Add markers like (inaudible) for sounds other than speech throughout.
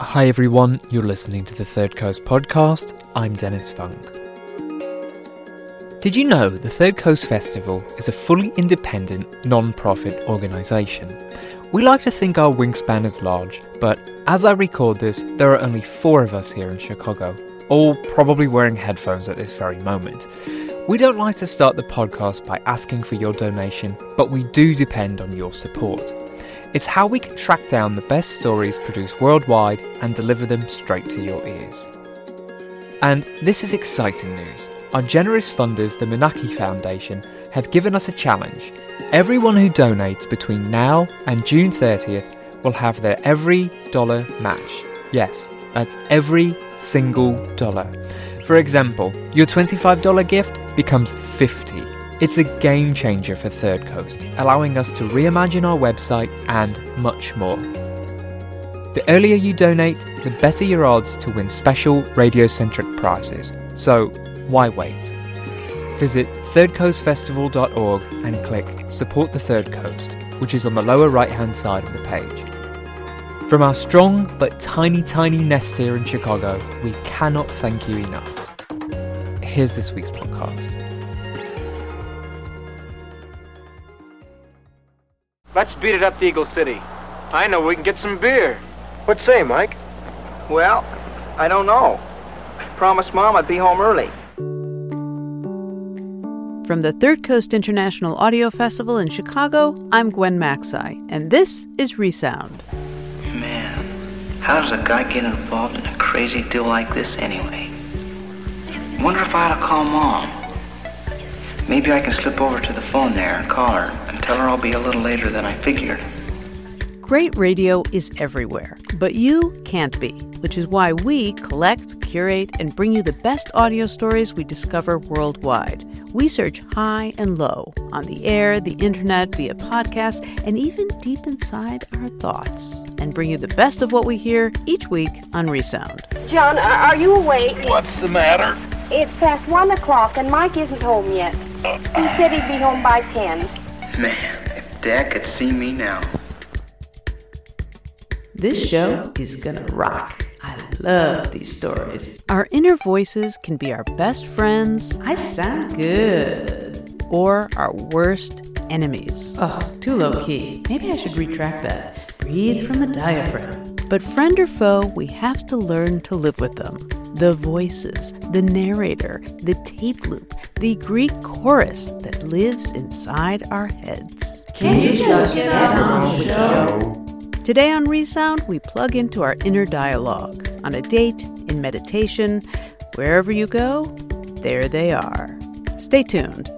Hi everyone, you're listening to the Third Coast podcast. I'm Dennis Funk. Did you know the Third Coast Festival is a fully independent, non profit organisation? We like to think our wingspan is large, but as I record this, there are only four of us here in Chicago, all probably wearing headphones at this very moment. We don't like to start the podcast by asking for your donation, but we do depend on your support. It's how we can track down the best stories produced worldwide and deliver them straight to your ears. And this is exciting news. Our generous funders, the Menaki Foundation, have given us a challenge. Everyone who donates between now and June 30th will have their every dollar match. Yes, that's every single dollar. For example, your $25 gift becomes 50 it's a game changer for Third Coast, allowing us to reimagine our website and much more. The earlier you donate, the better your odds to win special radio centric prizes. So, why wait? Visit thirdcoastfestival.org and click Support the Third Coast, which is on the lower right hand side of the page. From our strong but tiny, tiny nest here in Chicago, we cannot thank you enough. Here's this week's podcast. Let's beat it up to Eagle City. I know we can get some beer. What say, Mike? Well, I don't know. I promised Mom I'd be home early. From the Third Coast International Audio Festival in Chicago, I'm Gwen Macsai, and this is Resound. Man, how does a guy get involved in a crazy deal like this anyway? Wonder if I ought to call Mom. Maybe I can slip over to the phone there and call her and tell her I'll be a little later than I figured. Great radio is everywhere, but you can't be, which is why we collect, curate, and bring you the best audio stories we discover worldwide. We search high and low, on the air, the internet, via podcast, and even deep inside our thoughts, and bring you the best of what we hear each week on Resound. John, are you awake? What's the matter? It's past one o'clock and Mike isn't home yet. He said he'd be home by ten. Man, if Dad could see me now. This show is gonna rock. I love these stories. Our inner voices can be our best friends. I sound good. Or our worst enemies. Oh, too low key. Maybe I should retract that. Breathe from the diaphragm. But friend or foe, we have to learn to live with them. The voices, the narrator, the tape loop, the Greek chorus that lives inside our heads. Can you just get on the show? Today on Resound, we plug into our inner dialogue on a date, in meditation, wherever you go, there they are. Stay tuned.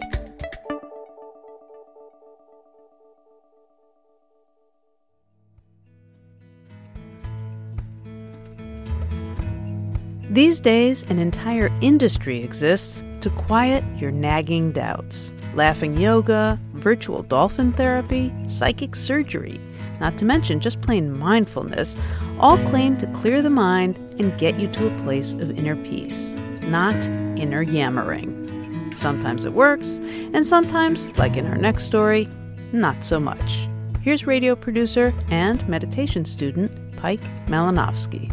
These days, an entire industry exists to quiet your nagging doubts. Laughing yoga, virtual dolphin therapy, psychic surgery, not to mention just plain mindfulness, all claim to clear the mind and get you to a place of inner peace, not inner yammering. Sometimes it works, and sometimes, like in our next story, not so much. Here's radio producer and meditation student Pejk Malinovski.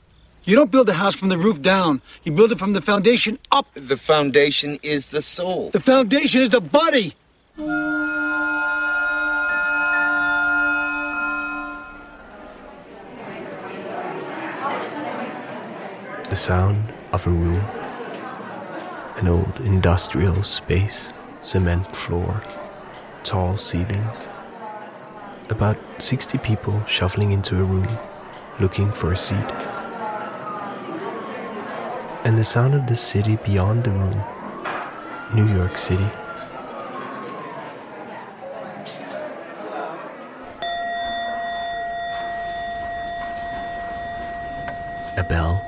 You don't build a house from the roof down. You build it from the foundation up. The foundation is the soul. The foundation is the body. The sound of a room. An old industrial space, cement floor, tall ceilings. About 60 people shuffling into a room, looking for a seat. And the sound of the city beyond the room, New York City. A bell,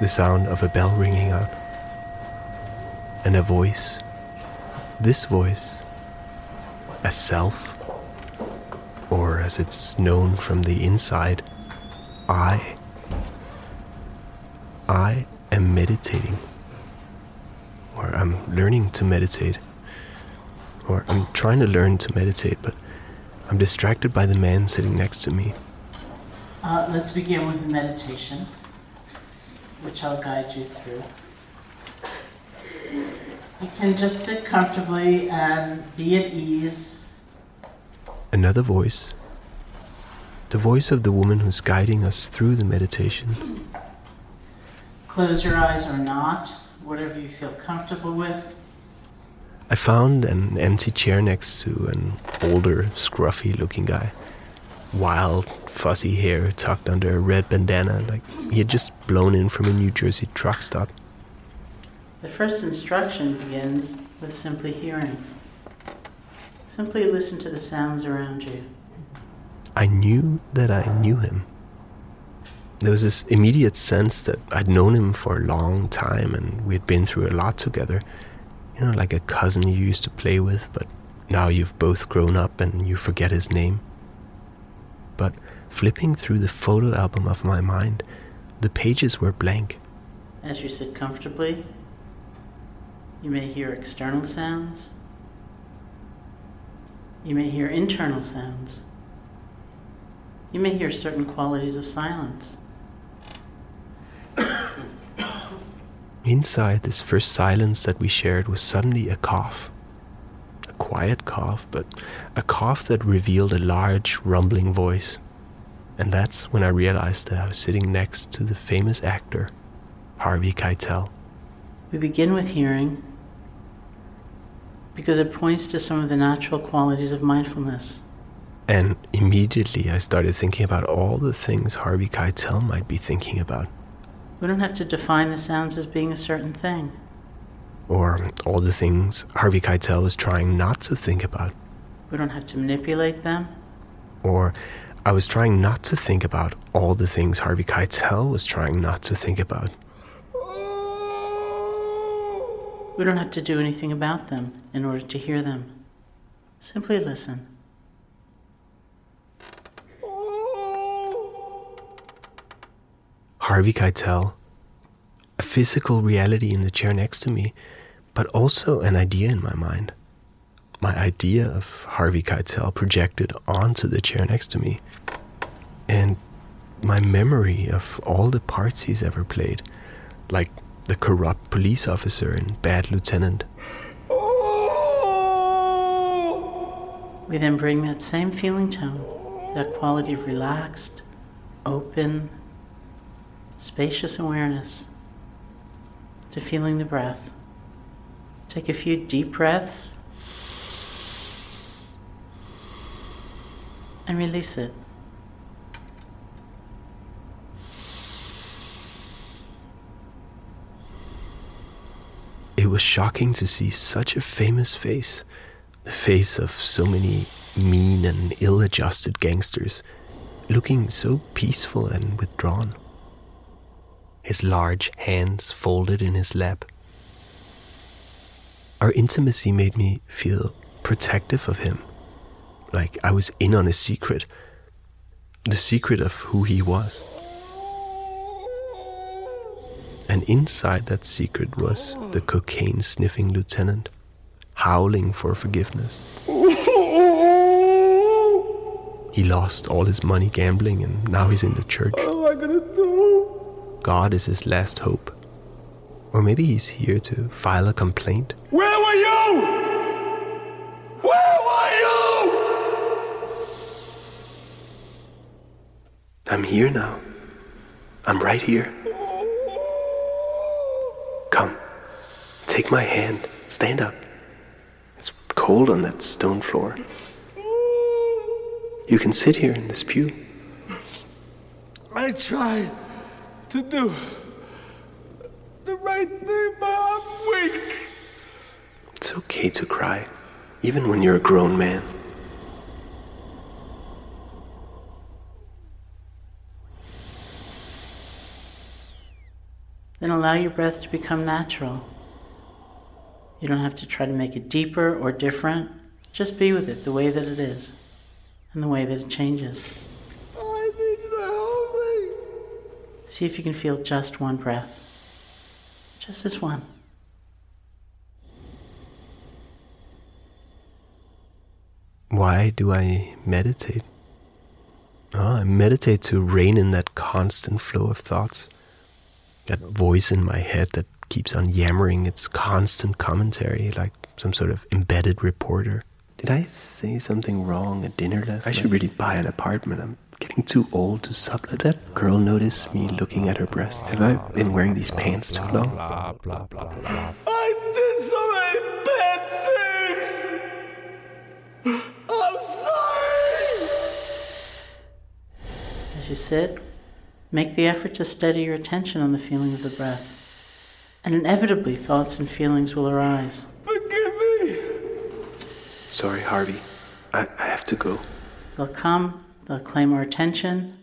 the sound of a bell ringing out, and a voice. This voice, a self, or as it's known from the inside, I. I am meditating, or I'm learning to meditate, or I'm trying to learn to meditate, but I'm distracted by the man sitting next to me. Uh, let's begin with a meditation, which I'll guide you through. You can just sit comfortably and be at ease. Another voice. The voice of the woman who's guiding us through the meditation. Close your eyes or not, whatever you feel comfortable with. I found an empty chair next to an older, scruffy looking guy. Wild, fuzzy hair tucked under a red bandana, like he had just blown in from a New Jersey truck stop. The first instruction begins with simply hearing. Simply listen to the sounds around you. I knew that I knew him. There was this immediate sense that I'd known him for a long time and we'd been through a lot together. You know, like a cousin you used to play with, but now you've both grown up and you forget his name. But flipping through the photo album of my mind, the pages were blank. As you sit comfortably, you may hear external sounds. You may hear internal sounds. You may hear certain qualities of silence. Inside this first silence that we shared was suddenly a cough. A quiet cough, but a cough that revealed a large, rumbling voice. And that's when I realized that I was sitting next to the famous actor, Harvey Keitel. We begin with hearing because it points to some of the natural qualities of mindfulness. And immediately I started thinking about all the things Harvey Keitel might be thinking about. We don't have to define the sounds as being a certain thing. Or all the things Harvey Keitel was trying not to think about. We don't have to manipulate them. Or I was trying not to think about all the things Harvey Keitel was trying not to think about. We don't have to do anything about them in order to hear them. Simply listen. Harvey Keitel, a physical reality in the chair next to me, but also an idea in my mind. My idea of Harvey Keitel projected onto the chair next to me. And my memory of all the parts he's ever played, like the corrupt police officer in Bad Lieutenant. We then bring that same feeling tone, that quality of relaxed, open, spacious awareness to feeling the breath. Take a few deep breaths and release it. It was shocking to see such a famous face, the face of so many mean and ill adjusted gangsters, looking so peaceful and withdrawn. His large hands folded in his lap. Our intimacy made me feel protective of him, like I was in on a secret, the secret of who he was. And inside that secret was the cocaine sniffing lieutenant, howling for forgiveness. He lost all his money gambling and now he's in the church. God is his last hope. Or maybe he's here to file a complaint. Where were you? Where were you? I'm here now. I'm right here. Come, take my hand. Stand up. It's cold on that stone floor. You can sit here in this pew. I tried to do the right thing, but I'm weak. It's okay to cry, even when you're a grown man. Then allow your breath to become natural. You don't have to try to make it deeper or different. Just be with it the way that it is and the way that it changes. I need you to help me. See if you can feel just one breath. Just this one. Why do I meditate? Oh, I meditate to rein in that constant flow of thoughts. That voice in my head that keeps on yammering its constant commentary like some sort of embedded reporter. Did I say something wrong at dinner last night? I should really buy an apartment. I'm getting too old to sublet. That girl notice me looking at her breast. Have I been wearing these pants too long? I did so many bad things. I'm sorry. As you sit, make the effort to steady your attention on the feeling of the breath. And inevitably, thoughts and feelings will arise. Forgive me. Sorry, Harvey. I, I have to go. They'll come, they'll claim our attention,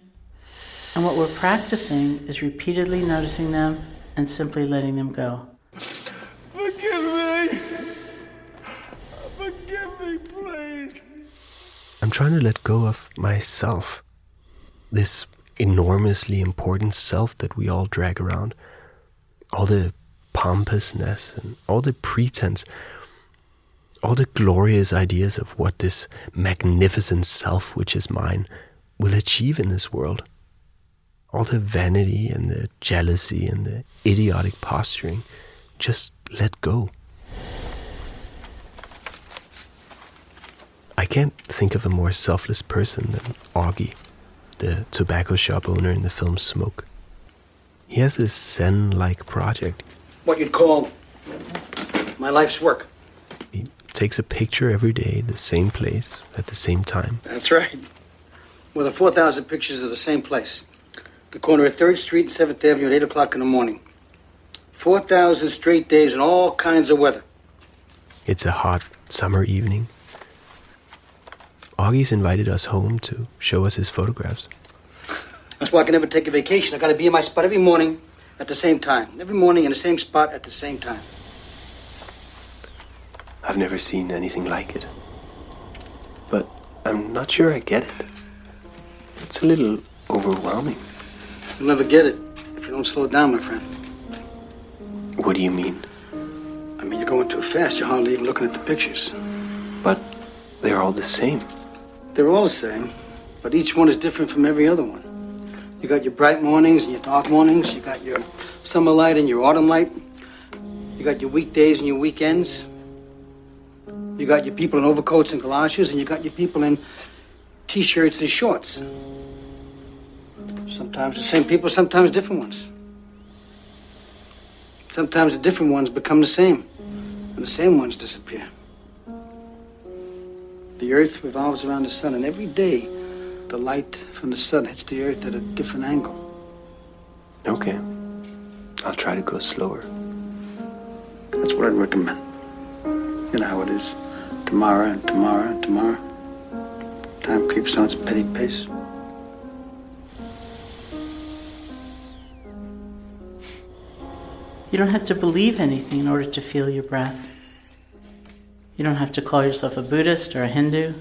and what we're practicing is repeatedly noticing them and simply letting them go. Forgive me. Forgive me, please. I'm trying to let go of myself. This enormously important self that we all drag around. All the pompousness and all the pretense, all the glorious ideas of what this magnificent self which is mine will achieve in this world. All the vanity and the jealousy and the idiotic posturing, just let go. I can't think of a more selfless person than Augie, the tobacco shop owner in the film Smoke. He has this Zen like project. What you'd call my life's work. Takes a picture every day, the same place, at the same time. That's right. Well, the 4,000 pictures of the same place. The corner of 3rd Street and 7th Avenue at 8 o'clock in the morning. 4,000 straight days in all kinds of weather. It's a hot summer evening. Augie's invited us home to show us his photographs. (laughs) That's why I can never take a vacation. I gotta be in my spot every morning at the same time. Every morning in the same spot at the same time. I've never seen anything like it. But I'm not sure I get it. It's a little overwhelming. You'll never get it if you don't slow down, my friend. What do you mean? I mean, you're going too fast. You're hardly even looking at the pictures. But they're all the same. They're all the same, but each one is different from every other one. You got your bright mornings and your dark mornings. You got your summer light and your autumn light. You got your weekdays and your weekends. You got your people in overcoats and galoshes, and you got your people in t-shirts and shorts. Sometimes the same people, sometimes different ones. Sometimes the different ones become the same, and the same ones disappear. The earth revolves around the sun, and every day the light from the sun hits the earth at a different angle. Okay. I'll try to go slower. That's what I'd recommend. You know how it is. Tomorrow and tomorrow and tomorrow. Time creeps on its petty pace. You don't have to believe anything in order to feel your breath. You don't have to call yourself a Buddhist or a Hindu.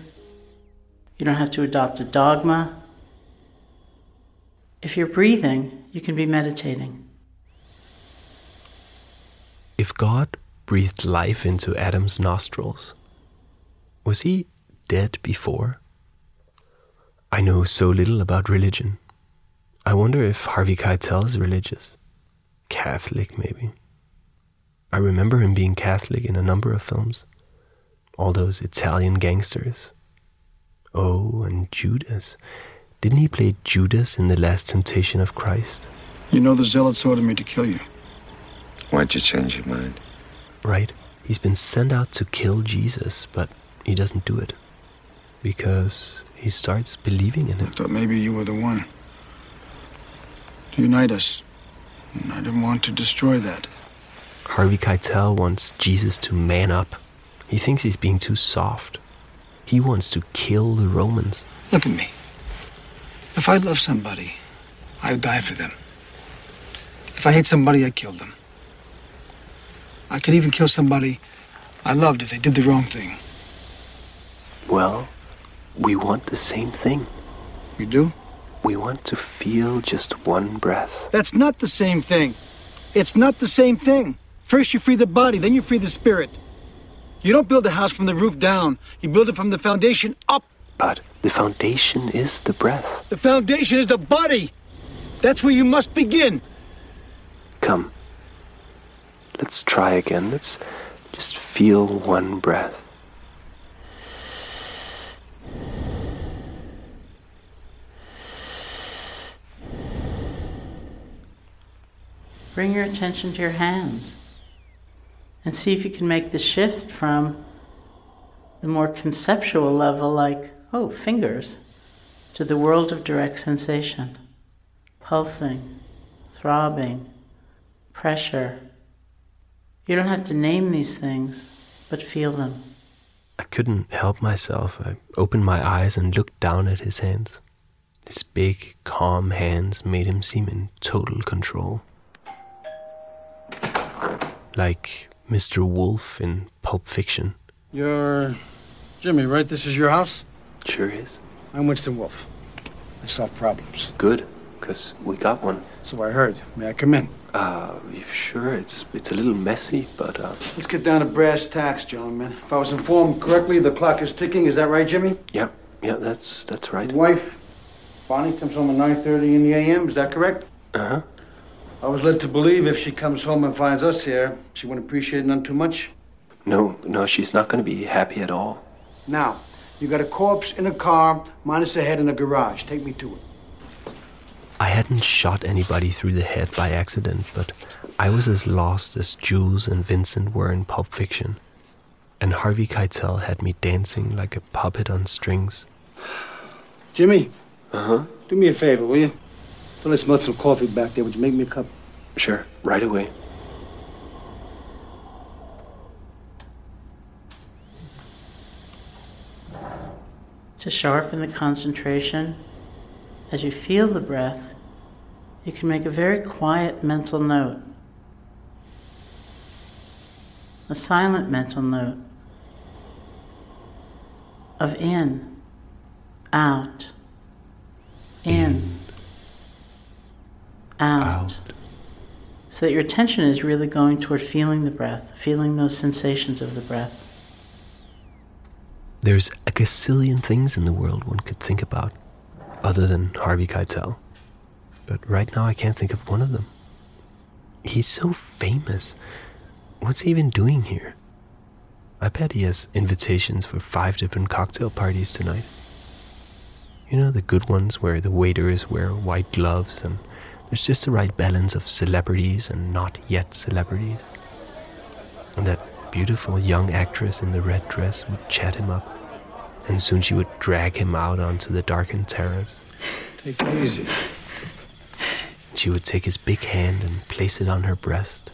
You don't have to adopt a dogma. If you're breathing, you can be meditating. If God breathed life into Adam's nostrils, was he dead before? I know so little about religion. I wonder if Harvey Keitel is religious. Catholic, maybe. I remember him being Catholic in a number of films. All those Italian gangsters. Oh, and Judas. Didn't he play Judas in The Last Temptation of Christ? You know the zealots ordered me to kill you. Why'd you change your mind? Right. He's been sent out to kill Jesus, but he doesn't do it. Because he starts believing in it. I thought maybe you were the one. To unite us. And I didn't want to destroy that. Harvey Keitel wants Jesus to man up. He thinks he's being too soft. He wants to kill the Romans. Look at me. If I love somebody, I would die for them. If I hate somebody, I kill them. I could even kill somebody I loved if they did the wrong thing. Well, we want the same thing. You do? We want to feel just one breath. That's not the same thing. It's not the same thing. First you free the body, then you free the spirit. You don't build a house from the roof down. You build it from the foundation up. But the foundation is the breath. The foundation is the body. That's where you must begin. Come. Let's try again. Let's just feel one breath. Bring your attention to your hands and see if you can make the shift from the more conceptual level, like, oh, fingers, to the world of direct sensation pulsing, throbbing, pressure. You don't have to name these things, but feel them. I couldn't help myself. I opened my eyes and looked down at his hands. His big, calm hands made him seem in total control. Like Mr. Wolf in Pulp Fiction. You're Jimmy, right? This is your house? Sure is. I'm Winston Wolf. I solve problems. Good, because we got one. So I heard. May I come in? Uh, you sure? It's it's a little messy, but uh, Let's get down to brass tacks, gentlemen. If I was informed correctly, the clock is ticking. Is that right, Jimmy? yeah, yeah, that's that's right. Your wife, Bonnie, comes home at 9.30 in the a.m. Is that correct? Uh huh. I was led to believe if she comes home and finds us here, she wouldn't appreciate it none too much. No, no, she's not going to be happy at all. Now, you got a corpse in a car, minus a head in a garage. Take me to it. I hadn't shot anybody through the head by accident, but I was as lost as Jules and Vincent were in Pulp Fiction. And Harvey Keitel had me dancing like a puppet on strings. Jimmy, Uh huh. do me a favor, will you? Fill us mud some coffee back there. Would you make me a cup? Sure, right away. To sharpen the concentration, as you feel the breath, you can make a very quiet mental note, a silent mental note of in, out, in, out. So that your attention is really going toward feeling the breath, feeling those sensations of the breath. There's a gazillion things in the world one could think about, other than Harvey Keitel. But right now I can't think of one of them. He's so famous. What's he even doing here? I bet he has invitations for five different cocktail parties tonight. You know, the good ones where the waiters wear white gloves and there's just the right balance of celebrities and not yet celebrities. And that beautiful young actress in the red dress would chat him up, and soon she would drag him out onto the darkened terrace. Take it easy. She would take his big hand and place it on her breast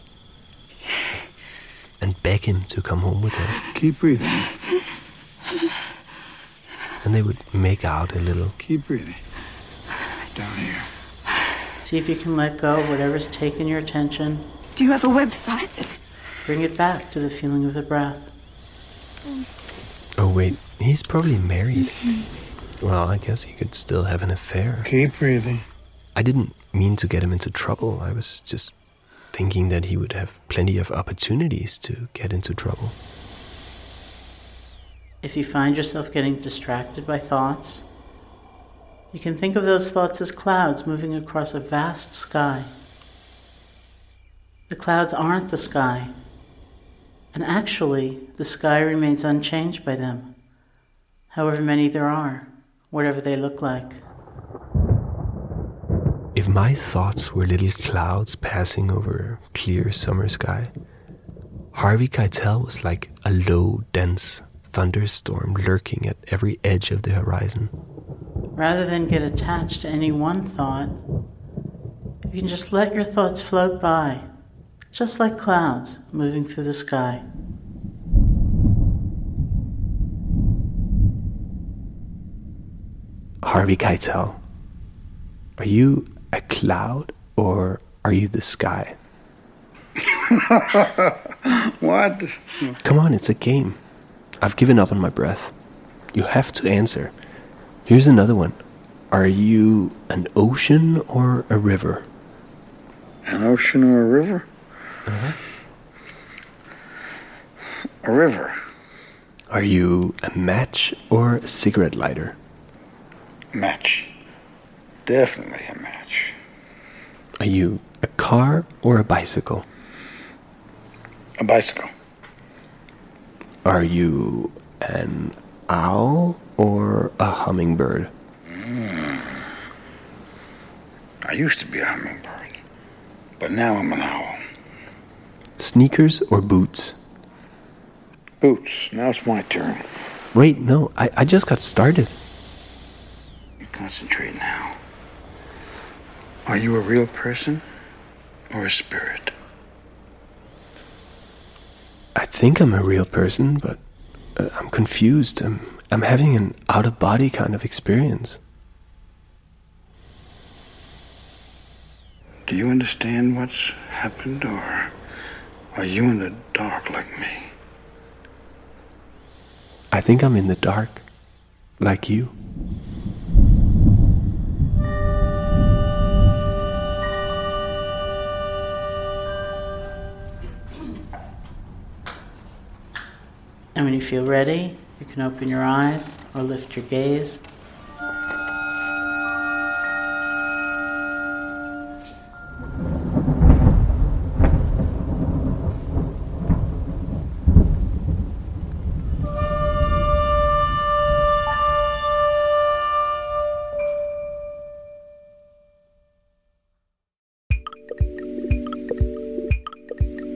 and beg him to come home with her. Keep breathing. And they would make out a little. Keep breathing. Down here. See if you can let go of whatever's taken your attention. Do you have a website? Bring it back to the feeling of the breath. Oh, wait, he's probably married. Well, I guess he could still have an affair. Keep breathing. I didn't mean to get him into trouble. I was just thinking that he would have plenty of opportunities to get into trouble. If you find yourself getting distracted by thoughts, you can think of those thoughts as clouds moving across a vast sky. The clouds aren't the sky, and actually, the sky remains unchanged by them, however many there are, whatever they look like. If my thoughts were little clouds passing over a clear summer sky, Harvey Keitel was like a low, dense thunderstorm lurking at every edge of the horizon. Rather than get attached to any one thought, you can just let your thoughts float by, just like clouds moving through the sky. Harvey Keitel, are you a cloud or are you the sky? (laughs) what? Come on, it's a game. I've given up on my breath. You have to answer. Here's another one. Are you an ocean or a river? An ocean or a river? Uh-huh. A river. Are you a match or a cigarette lighter? Match. Definitely a match. Are you a car or a bicycle? A bicycle. Are you an owl or a hummingbird? Mm. I used to be a hummingbird, but now I'm an owl. Sneakers or boots? Boots. Now it's my turn. Wait, no, I, I just got started. You concentrate now. Are you a real person or a spirit? I think I'm a real person, but uh, I'm confused. I'm, I'm having an out of body kind of experience. Do you understand what's happened, or are you in the dark like me? I think I'm in the dark, like you. And when you feel ready, you can open your eyes or lift your gaze.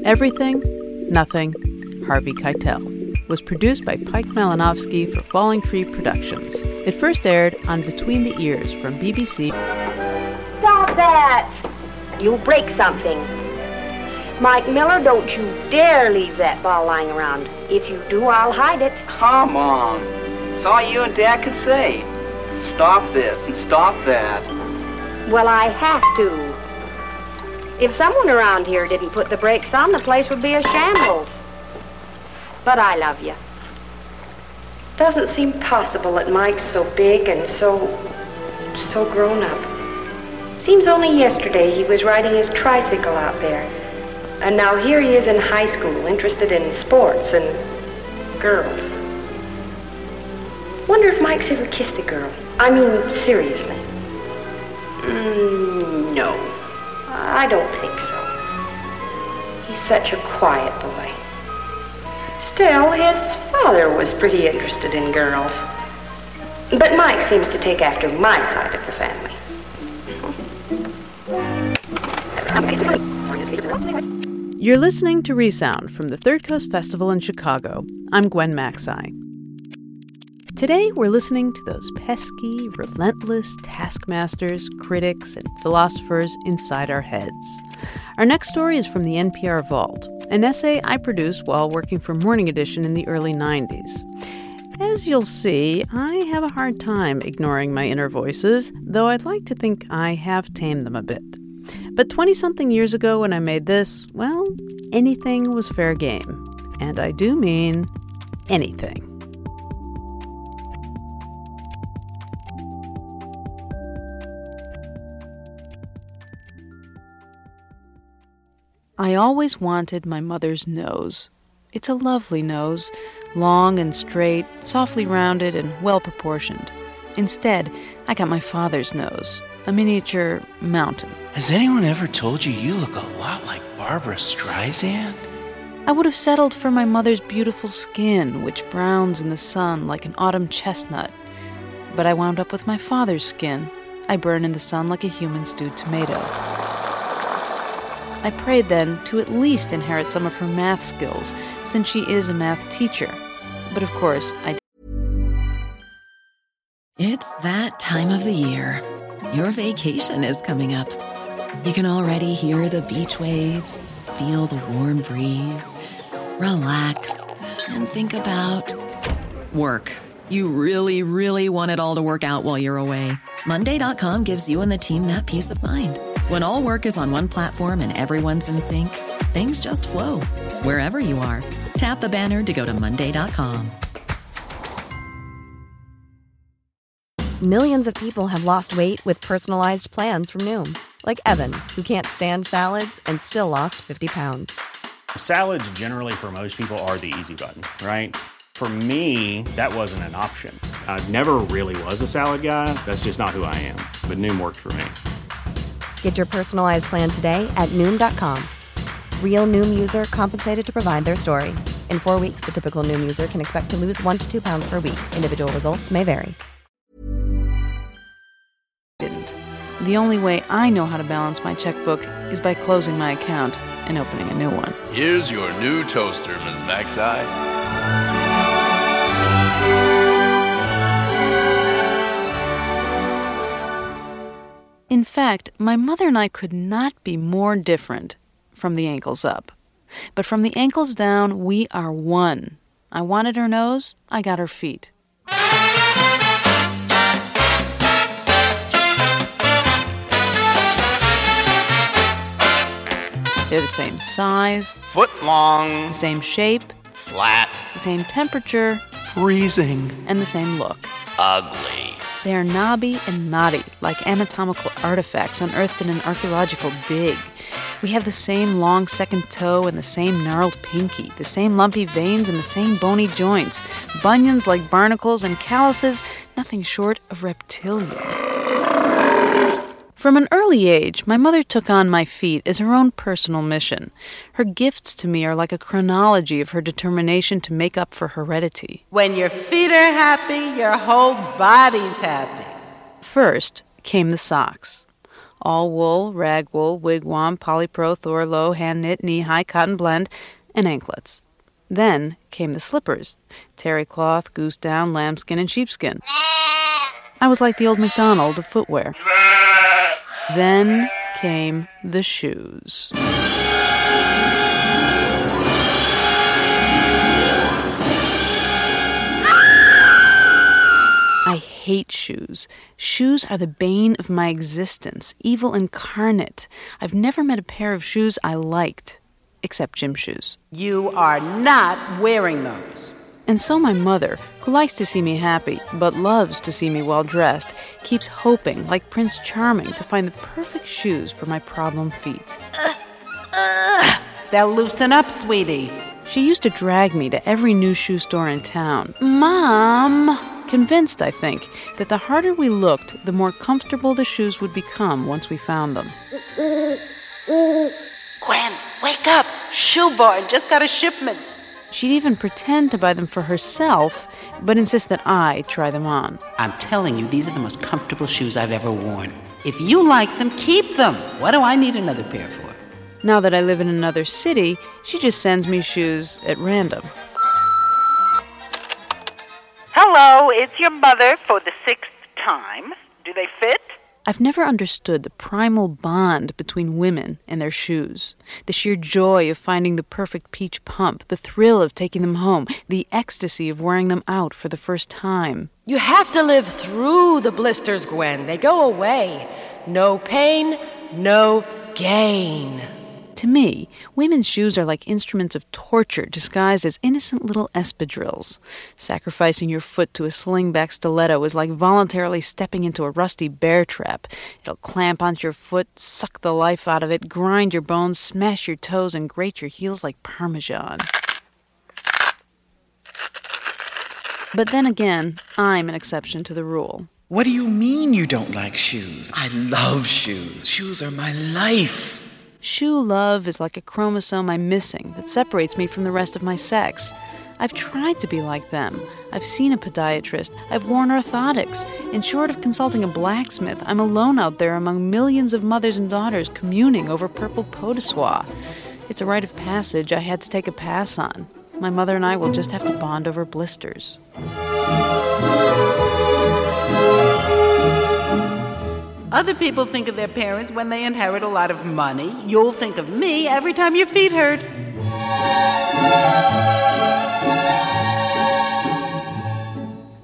Everything, Nothing, Harvey Keitel was produced by Pejk Malinovski for Falling Tree Productions. It first aired on Between the Ears from BBC. Stop that! You'll break something. Mike Miller, don't you dare leave that ball lying around. If you do, I'll hide it. Come on. It's all you and Dad can say. Stop this and stop that. Well, I have to. If someone around here didn't put the brakes on, the place would be a shambles. But I love you. Doesn't seem possible that Mike's so big and so. so grown up. Seems only yesterday he was riding his tricycle out there. And now here he is in high school, interested in sports and girls. Wonder if Mike's ever kissed a girl. I mean, seriously. Mm, no, I don't think so. He's such a quiet boy. Still, his father was pretty interested in girls. But Mike seems to take after my side of the family. You're listening to Resound from the Third Coast Festival in Chicago. I'm Gwen Macsai. Today, we're listening to those pesky, relentless taskmasters, critics, and philosophers inside our heads. Our next story is from the NPR Vault, an essay I produced while working for Morning Edition in the early 90s. As you'll see, I have a hard time ignoring my inner voices, though I'd like to think I have tamed them a bit. But 20 something years ago when I made this, well, anything was fair game. And I do mean anything. I always wanted my mother's nose. It's a lovely nose, long and straight, softly rounded, and well proportioned. Instead, I got my father's nose, a miniature mountain. Has anyone ever told you you look a lot like Barbra Streisand? I would have settled for my mother's beautiful skin, which browns in the sun like an autumn chestnut. But I wound up with my father's skin. I burn in the sun like a human stewed tomato. I prayed then to at least inherit some of her math skills, since she is a math teacher. But of course, I. It's that time of the year. Your vacation is coming up. You can already hear the beach waves, feel the warm breeze, relax, and think about work. You really, really want it all to work out while you're away. Monday.com gives you and the team that peace of mind. When all work is on one platform and everyone's in sync, things just flow wherever you are. Tap the banner to go to Monday.com. Millions of people have lost weight with personalized plans from Noom, like Evan, who can't stand salads and still lost 50 pounds. Salads, generally, for most people, are the easy button, right? For me, that wasn't an option. I never really was a salad guy. That's just not who I am. But Noom worked for me. Get your personalized plan today at Noom.com. Real Noom user compensated to provide their story. In four weeks, the typical Noom user can expect to lose one to two pounds per week. Individual results may vary. Didn't. The only way I know how to balance my checkbook is by closing my account and opening a new one. Here's your new toaster, Ms. Maxine. Fact, my mother and I could not be more different from the ankles up. But from the ankles down, we are one. I wanted her nose, I got her feet. They're the same size, Foot long, same shape, flat, same temperature, freezing, and the same look. ugly. They are knobby and knotty, like anatomical artifacts unearthed in an archaeological dig. We have the same long second toe and the same gnarled pinky, the same lumpy veins and the same bony joints, bunions like barnacles, and calluses nothing short of reptilian. From an early age, my mother took on my feet as her own personal mission. Her gifts to me are like a chronology of her determination to make up for heredity. When your feet are happy, your whole body's happy. First came the socks. All wool, rag wool, wigwam, polypro, Thorlo, hand knit, knee high, cotton blend, and anklets. Then came the slippers terry cloth, goose down, lambskin, and sheepskin. I was like the old MacDonald of footwear. Then came the shoes. I hate shoes. Shoes are the bane of my existence, evil incarnate. I've never met a pair of shoes I liked, except gym shoes. You are not wearing those. And so my mother, who likes to see me happy, but loves to see me well dressed, keeps hoping, like Prince Charming, to find the perfect shoes for my problem feet. They'll loosen up, sweetie. She used to drag me to every new shoe store in town. Mom! Convinced, I think, that the harder we looked, the more comfortable the shoes would become once we found them. Gwen, wake up. Shoeborn just got a shipment. She'd even pretend to buy them for herself, but insist that I try them on. I'm telling you, these are the most comfortable shoes I've ever worn. If you like them, keep them. What do I need another pair for? Now that I live in another city, she just sends me shoes at random. Hello, it's your mother for the sixth time. Do they fit? I've never understood the primal bond between women and their shoes. The sheer joy of finding the perfect peach pump, the thrill of taking them home, the ecstasy of wearing them out for the first time. You have to live through the blisters, Gwen. They go away. No pain, no gain. To me, women's shoes are like instruments of torture disguised as innocent little espadrilles. Sacrificing your foot to a slingback stiletto is like voluntarily stepping into a rusty bear trap. It'll clamp onto your foot, suck the life out of it, grind your bones, smash your toes, and grate your heels like parmesan. But then again, I'm an exception to the rule. What do you mean you don't like shoes? I love shoes. Shoes are my life. Shoe love is like a chromosome I'm missing that separates me from the rest of my sex. I've tried to be like them. I've seen a podiatrist. I've worn orthotics. And short of consulting a blacksmith, I'm alone out there among millions of mothers and daughters communing over purple pot. It's a rite of passage I had to take a pass on. My mother and I will just have to bond over blisters. Other people think of their parents when they inherit a lot of money. You'll think of me every time your feet hurt.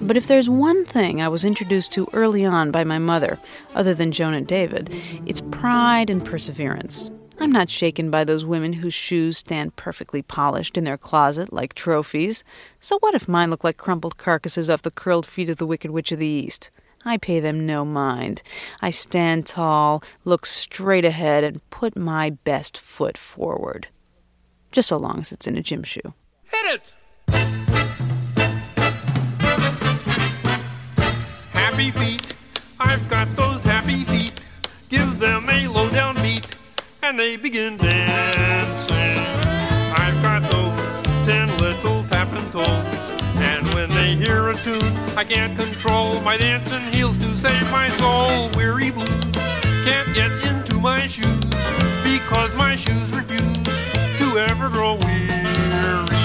But if there's one thing I was introduced to early on by my mother, other than Joan and David, it's pride and perseverance. I'm not shaken by those women whose shoes stand perfectly polished in their closet like trophies. So what if mine look like crumpled carcasses off the curled feet of the Wicked Witch of the East? I pay them no mind. I stand tall, look straight ahead, and put my best foot forward. Just so long as it's in a gym shoe. Hit it! Happy feet, I've got those happy feet. Give them a low down beat, and they begin dancing. I can't control my dancing heels to save my soul. Weary blues can't get into my shoes because my shoes refuse to ever grow weary.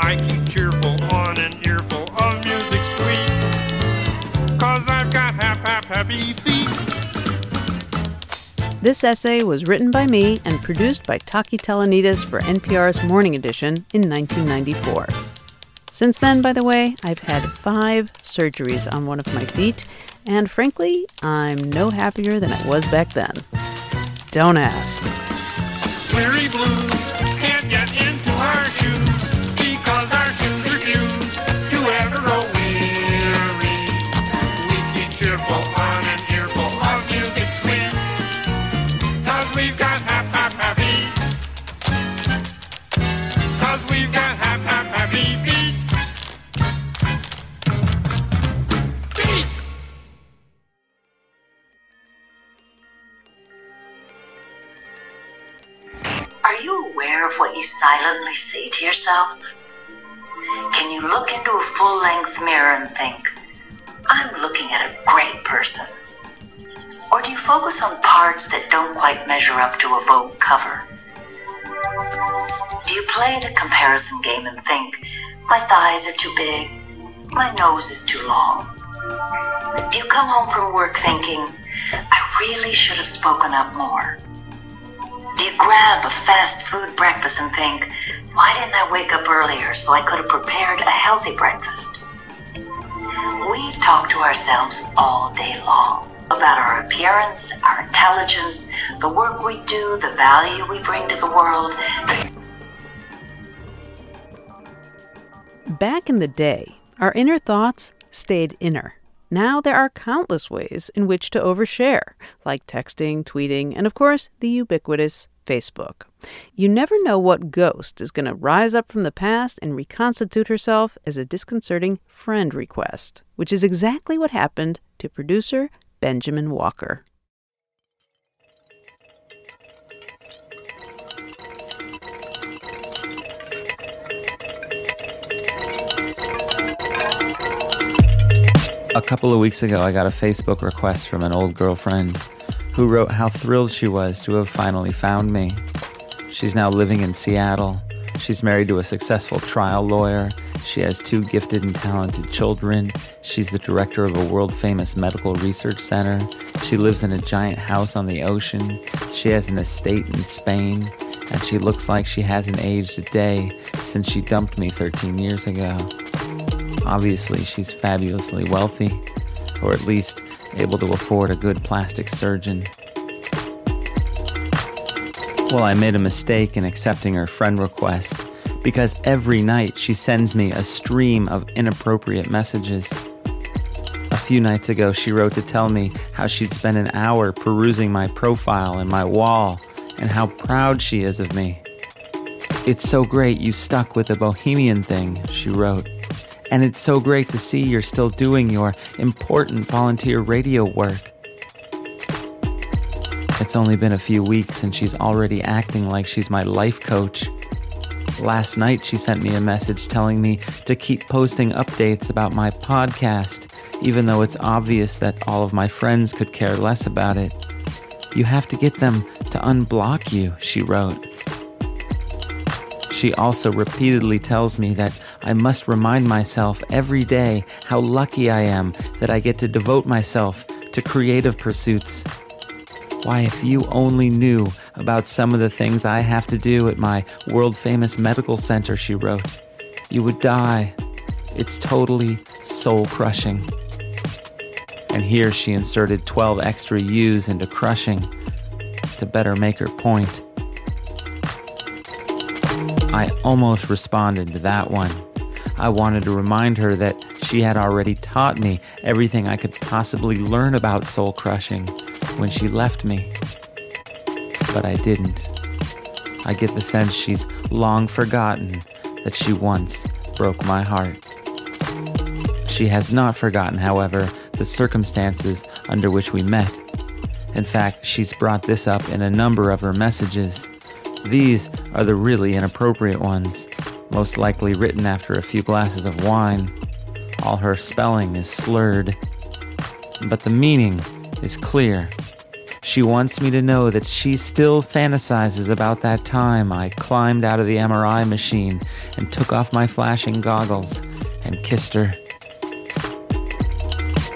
I keep cheerful on an earful of music sweet, cause I've got hap hap happy feet. This essay was written by me and produced by Taki Telonidis for NPR's Morning Edition in 1994. Since then, by the way, I've had five surgeries on one of my feet, and frankly, I'm no happier than I was back then. Don't ask. Weary Are you aware of what you silently say to yourself? Can you look into a full length mirror and think, I'm looking at a great person? Or do you focus on parts that don't quite measure up to a Vogue cover? Do you play the comparison game and think, my thighs are too big, my nose is too long? Do you come home from work thinking, I really should have spoken up more? Do you grab a fast food breakfast and think, why didn't I wake up earlier so I could have prepared a healthy breakfast? We talk to ourselves all day long about our appearance, our intelligence, the work we do, the value we bring to the world. Back in the day, our inner thoughts stayed inner. Now there are countless ways in which to overshare, like texting, tweeting, and of course, the ubiquitous Facebook. You never know what ghost is going to rise up from the past and reconstitute herself as a disconcerting friend request, which is exactly what happened to producer Benjamin Walker. A couple of weeks ago, I got a Facebook request from an old girlfriend who wrote how thrilled she was to have finally found me. She's now living in Seattle. She's married to a successful trial lawyer. She has two gifted and talented children. She's the director of a world famous medical research center. She lives in a giant house on the ocean. She has an estate in Spain. And she looks like she hasn't aged a day since she dumped me 13 years ago. Obviously, she's fabulously wealthy, or at least able to afford a good plastic surgeon. Well, I made a mistake in accepting her friend request because every night she sends me a stream of inappropriate messages. A few nights ago, she wrote to tell me how she'd spent an hour perusing my profile and my wall and how proud she is of me. It's so great you stuck with the bohemian thing, she wrote. And it's so great to see you're still doing your important volunteer radio work. It's only been a few weeks and she's already acting like she's my life coach. Last night, she sent me a message telling me to keep posting updates about my podcast, even though it's obvious that all of my friends could care less about it. You have to get them to unblock you, she wrote. She also repeatedly tells me that I must remind myself every day how lucky I am that I get to devote myself to creative pursuits. Why, if you only knew about some of the things I have to do at my world famous medical center, she wrote, you would die. It's totally soul crushing. And here she inserted 12 extra U's into crushing to better make her point. I almost responded to that one. I wanted to remind her that she had already taught me everything I could possibly learn about soul crushing when she left me. But I didn't. I get the sense she's long forgotten that she once broke my heart. She has not forgotten, however, the circumstances under which we met. In fact, she's brought this up in a number of her messages. These are the really inappropriate ones, most likely written after a few glasses of wine. All her spelling is slurred, but the meaning is clear. She wants me to know that she still fantasizes about that time I climbed out of the MRI machine and took off my flashing goggles and kissed her.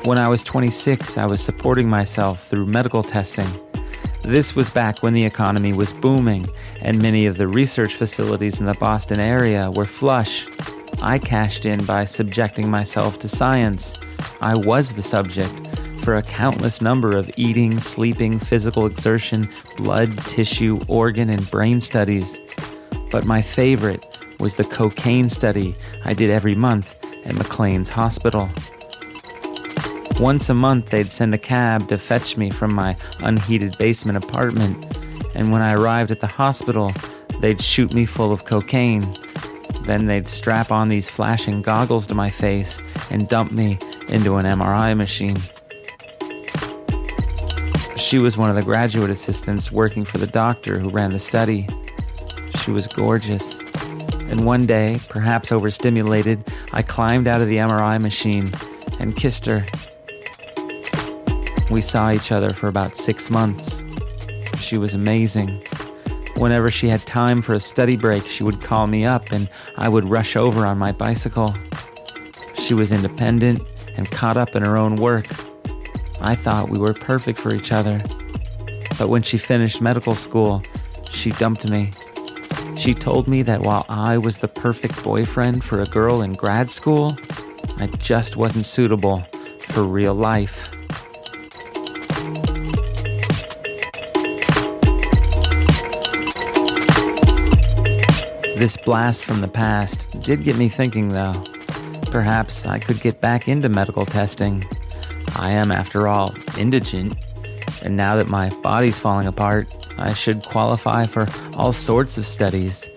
When I was 26, I was supporting myself through medical testing. This was back when the economy was booming and many of the research facilities in the Boston area were flush. I cashed in by subjecting myself to science. I was the subject for a countless number of eating, sleeping, physical exertion, blood, tissue, organ, and brain studies. But my favorite was the cocaine study I did every month at McLean's Hospital. Once a month, they'd send a cab to fetch me from my unheated basement apartment, and when I arrived at the hospital, they'd shoot me full of cocaine. Then they'd strap on these flashing goggles to my face and dump me into an MRI machine. She was one of the graduate assistants working for the doctor who ran the study. She was gorgeous. And one day, perhaps overstimulated, I climbed out of the MRI machine and kissed her. We saw each other for about six months. She was amazing. Whenever she had time for a study break, she would call me up and I would rush over on my bicycle. She was independent and caught up in her own work. I thought we were perfect for each other. But when she finished medical school, she dumped me. She told me that while I was the perfect boyfriend for a girl in grad school, I just wasn't suitable for real life. This blast from the past did get me thinking, though. Perhaps I could get back into medical testing. I am, after all, indigent, and now that my body's falling apart, I should qualify for all sorts of studies.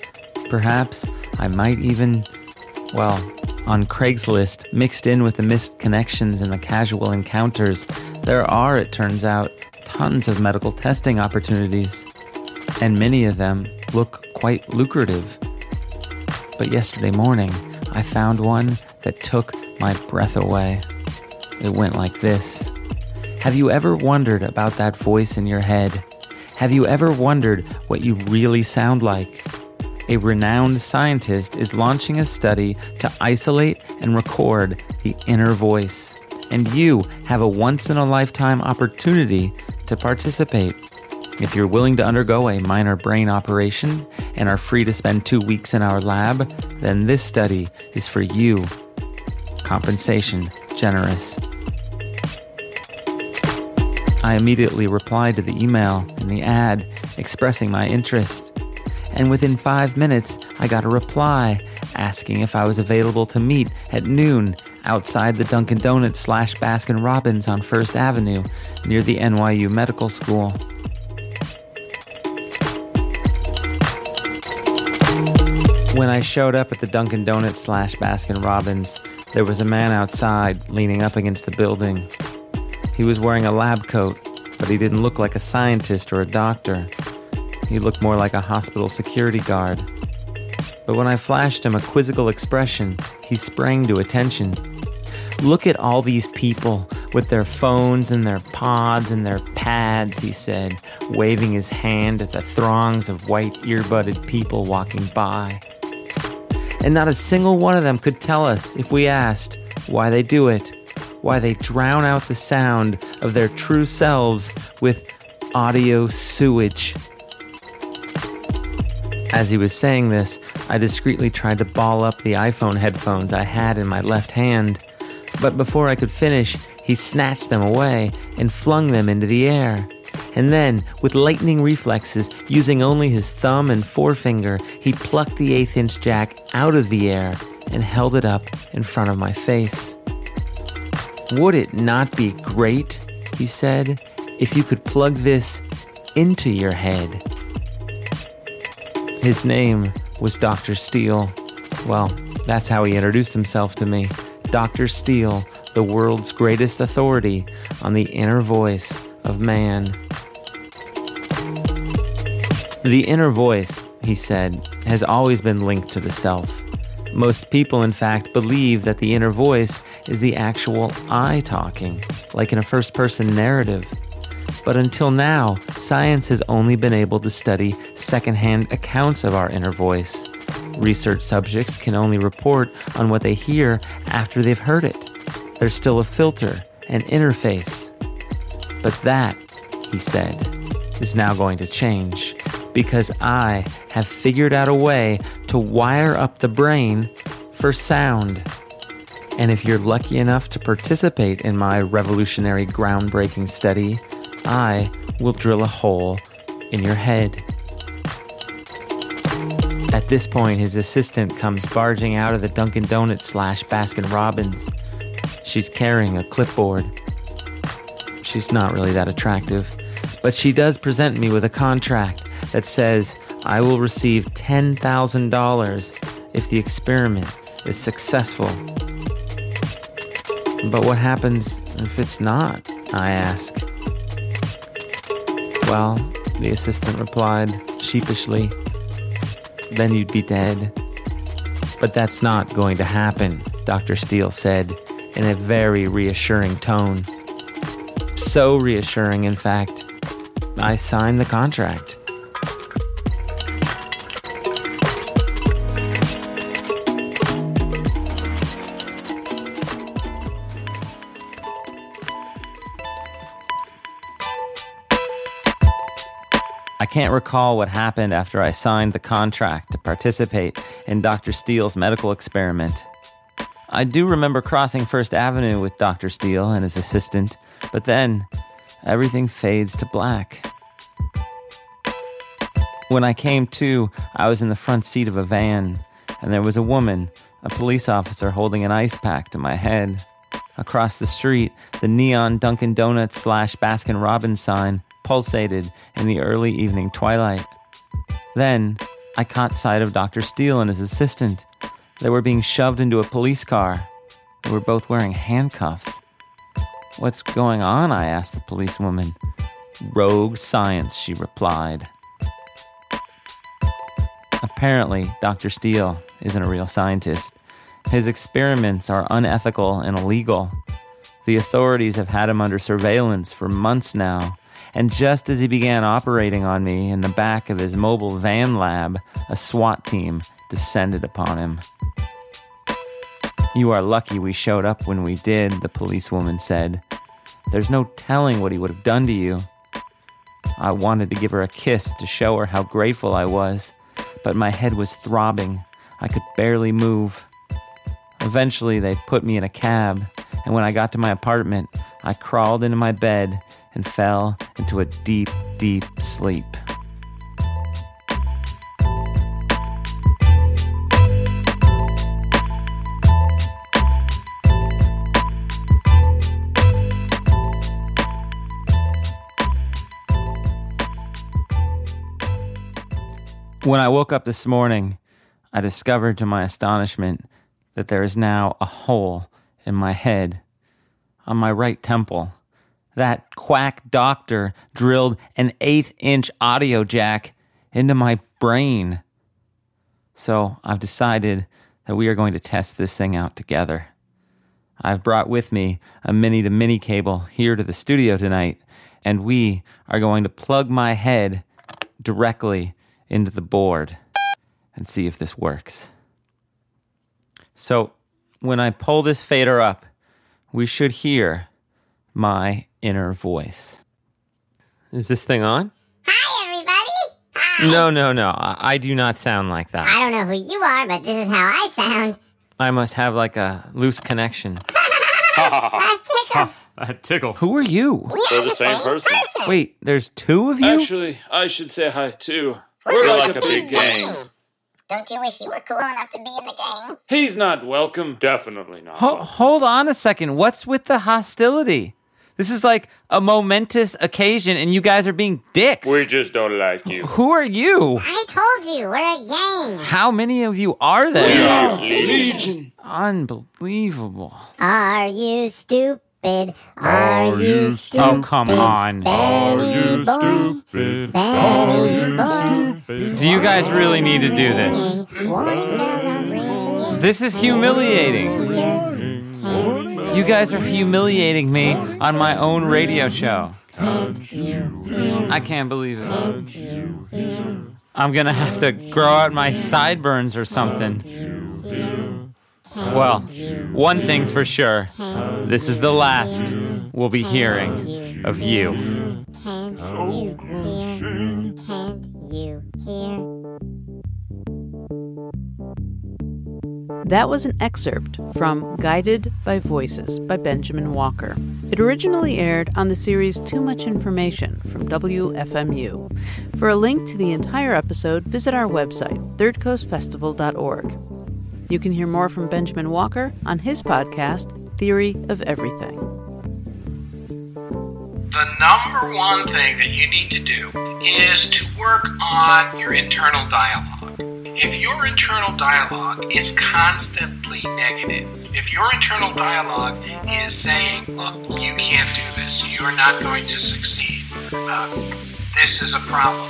Perhaps I might even, well, on Craigslist, mixed in with the missed connections and the casual encounters, there are, it turns out, tons of medical testing opportunities. And many of them look quite lucrative. But yesterday morning, I found one that took my breath away. It went like this Have you ever wondered about that voice in your head? Have you ever wondered what you really sound like? A renowned scientist is launching a study to isolate and record the inner voice. And you have a once in a lifetime opportunity to participate. If you're willing to undergo a minor brain operation and are free to spend two weeks in our lab, then this study is for you. Compensation generous. I immediately replied to the email and the ad expressing my interest. And within five minutes, I got a reply asking if I was available to meet at noon outside the Dunkin' Donuts slash Baskin Robbins on First Avenue near the NYU Medical School. When I showed up at the Dunkin' Donuts slash Baskin Robbins, there was a man outside leaning up against the building. He was wearing a lab coat, but he didn't look like a scientist or a doctor. He looked more like a hospital security guard. But when I flashed him a quizzical expression, he sprang to attention. Look at all these people with their phones and their pods and their pads, he said, waving his hand at the throngs of white earbudded people walking by. And not a single one of them could tell us, if we asked, why they do it, why they drown out the sound of their true selves with audio sewage. As he was saying this, I discreetly tried to ball up the iPhone headphones I had in my left hand. But before I could finish, he snatched them away and flung them into the air. And then, with lightning reflexes, using only his thumb and forefinger, he plucked the eighth inch jack out of the air and held it up in front of my face. Would it not be great, he said, if you could plug this into your head? His name was Dr. Steele. Well, that's how he introduced himself to me. Dr. Steele, the world's greatest authority on the inner voice of man. The inner voice, he said, has always been linked to the self. Most people, in fact, believe that the inner voice is the actual I talking, like in a first person narrative. But until now, science has only been able to study secondhand accounts of our inner voice. Research subjects can only report on what they hear after they've heard it. There's still a filter, an interface. But that, he said, is now going to change because I have figured out a way to wire up the brain for sound. And if you're lucky enough to participate in my revolutionary groundbreaking study, I will drill a hole in your head. At this point, his assistant comes barging out of the Dunkin' Donuts slash Baskin Robbins. She's carrying a clipboard. She's not really that attractive, but she does present me with a contract that says I will receive $10,000 if the experiment is successful. But what happens if it's not? I ask. Well, the assistant replied sheepishly, then you'd be dead. But that's not going to happen, Dr. Steele said in a very reassuring tone. So reassuring, in fact, I signed the contract. Can't recall what happened after I signed the contract to participate in Dr. Steele's medical experiment. I do remember crossing First Avenue with Dr. Steele and his assistant, but then everything fades to black. When I came to, I was in the front seat of a van, and there was a woman, a police officer, holding an ice pack to my head. Across the street, the neon Dunkin' Donuts slash Baskin Robbins sign pulsated in the early evening twilight. Then I caught sight of Dr. Steele and his assistant. They were being shoved into a police car. They were both wearing handcuffs. What's going on? I asked the policewoman. Rogue science, she replied. Apparently, Dr. Steele isn't a real scientist. His experiments are unethical and illegal. The authorities have had him under surveillance for months now, and just as he began operating on me in the back of his mobile van lab, a SWAT team descended upon him. You are lucky we showed up when we did, the policewoman said. There's no telling what he would have done to you. I wanted to give her a kiss to show her how grateful I was, but my head was throbbing. I could barely move. Eventually, they put me in a cab, and when I got to my apartment, I crawled into my bed and fell into a deep, deep sleep. When I woke up this morning, I discovered to my astonishment that there is now a hole in my head on my right temple. That quack doctor drilled an eighth inch audio jack into my brain. So I've decided that we are going to test this thing out together. I've brought with me a mini to mini cable here to the studio tonight, and we are going to plug my head directly into the board and see if this works. So, when I pull this fader up, we should hear my inner voice. Is this thing on? Hi, everybody. Hi. No, no, no. I, I do not sound like that. I don't know who you are, but this is how I sound. I must have like a loose connection. (laughs) That tickles. (laughs) That tickles. Who are you? We are the same person. Wait, there's two of you? Actually, I should say hi too. We're We're like like a big gang. Don't you wish you were cool enough to be in the gang? He's not welcome. Definitely not. Ho- hold on a second. What's with the hostility? This is like a momentous occasion, and you guys are being dicks. We just don't like you. Who are you? I told you, we're a gang. How many of you are there? We are Legion. Unbelievable. Are you stupid? Are, you stupid? Oh, come on. Benny you stupid? Benny boy. Do you guys really need to do this? Warning bells are ringing. This is humiliating. You guys are humiliating me on my own radio show. I can't believe it. I'm gonna have to grow out my sideburns or something. Well, one thing's for sure. This is the last we'll be hearing of you. Can't you hear? That was an excerpt from Guided by Voices by Benjamin Walker. It originally aired on the series Too Much Information from WFMU. For a link to the entire episode, visit our website, thirdcoastfestival.org. You can hear more from Benjamin Walker on his podcast, Theory of Everything. The number one thing that you need to do is to work on your internal dialogue. If your internal dialogue is constantly negative, if your internal dialogue is saying, look, you can't do this, you're not going to succeed, uh, this is a problem.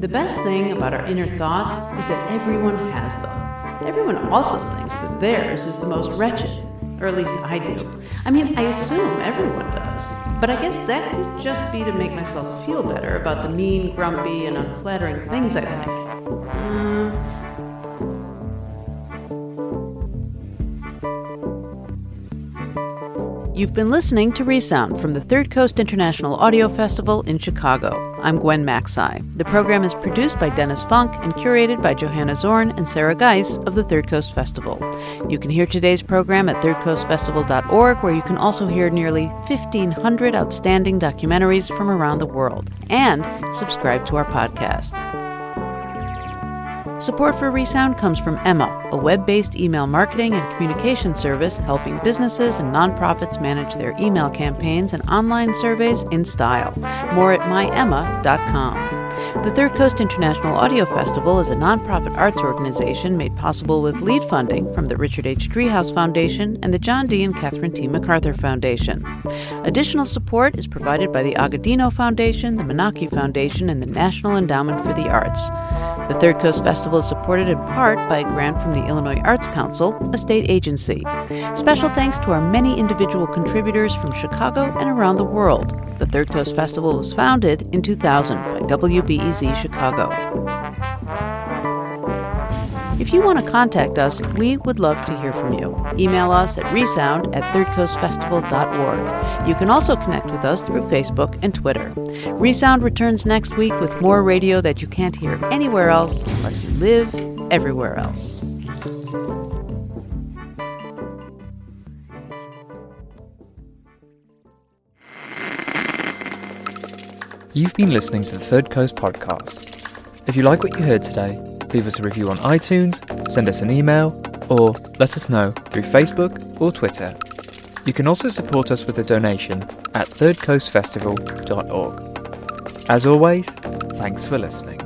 The best thing about our inner thoughts is that everyone has them. Everyone also thinks that theirs is the most wretched, or at least I do. I mean, I assume everyone does. But I guess that could just be to make myself feel better about the mean, grumpy, and unflattering things I think. Mm, You've been listening to Resound from the Third Coast International Audio Festival in Chicago. I'm Gwen Macsai. The program is produced by Dennis Funk and curated by Johanna Zorn and Sarah Geis of the Third Coast Festival. You can hear today's program at thirdcoastfestival.org, where you can also hear nearly 1,500 outstanding documentaries from around the world and subscribe to our podcast. Support for Resound comes from Emma, a web based email marketing and communication service helping businesses and nonprofits manage their email campaigns and online surveys in style. More at myemma.com. The Third Coast International Audio Festival is a nonprofit arts organization made possible with lead funding from the Richard H. Driehaus Foundation and the John D. and Catherine T. MacArthur Foundation. Additional support is provided by the Agadino Foundation, the Menaki Foundation, and the National Endowment for the Arts. The Third Coast Festival is supported in part by a grant from the Illinois Arts Council, a state agency. Special thanks to our many individual contributors from Chicago and around the world. The Third Coast Festival was founded in 2000 by WBEZ Chicago. If you want to contact us, we would love to hear from you. Email us at resound at thirdcoastfestival.org. You can also connect with us through Facebook and Twitter. Resound returns next week with more radio that you can't hear anywhere else unless you live everywhere else. You've been listening to the Third Coast podcast. If you like what you heard today, leave us a review on iTunes, send us an email, or let us know through Facebook or Twitter. You can also support us with a donation at thirdcoastfestival.org. As always, thanks for listening.